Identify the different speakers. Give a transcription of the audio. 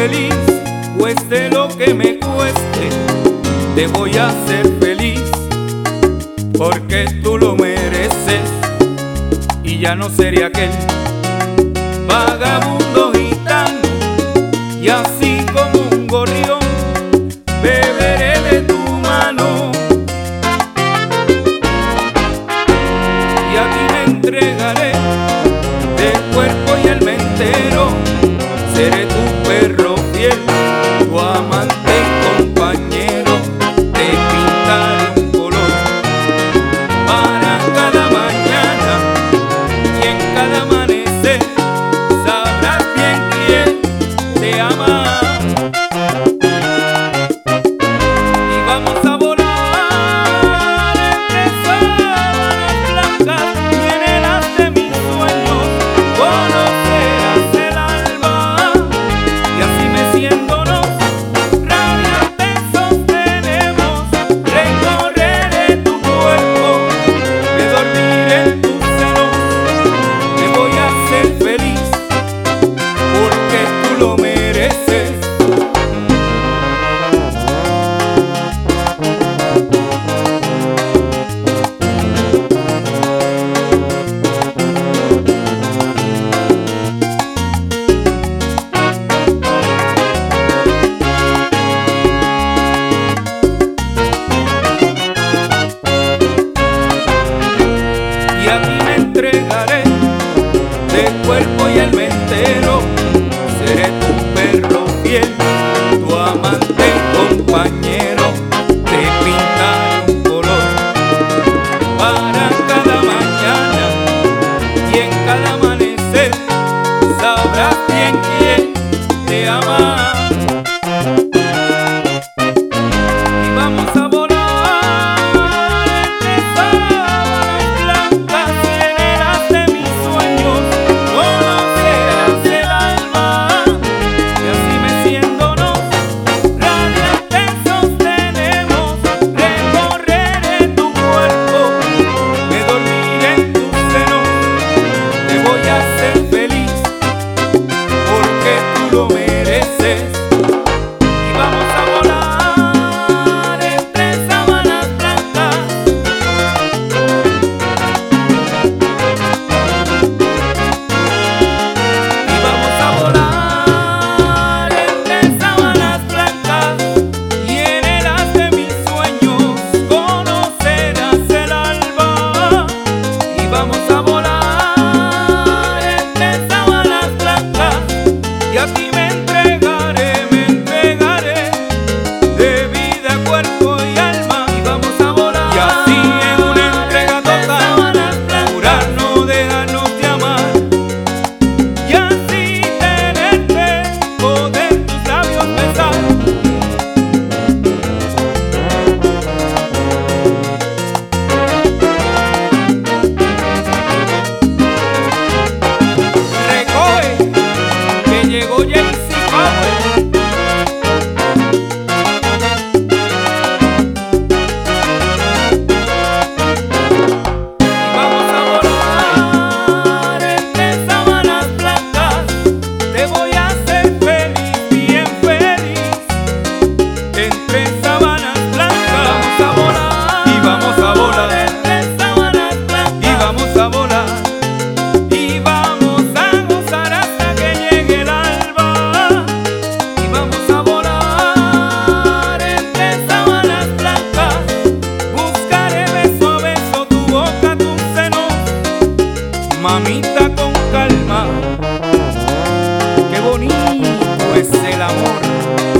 Speaker 1: feliz, cueste lo que me cueste, te voy a hacer feliz, porque tú lo mereces y ya no seré aquel vagabundo companheiro. bonito es el amor.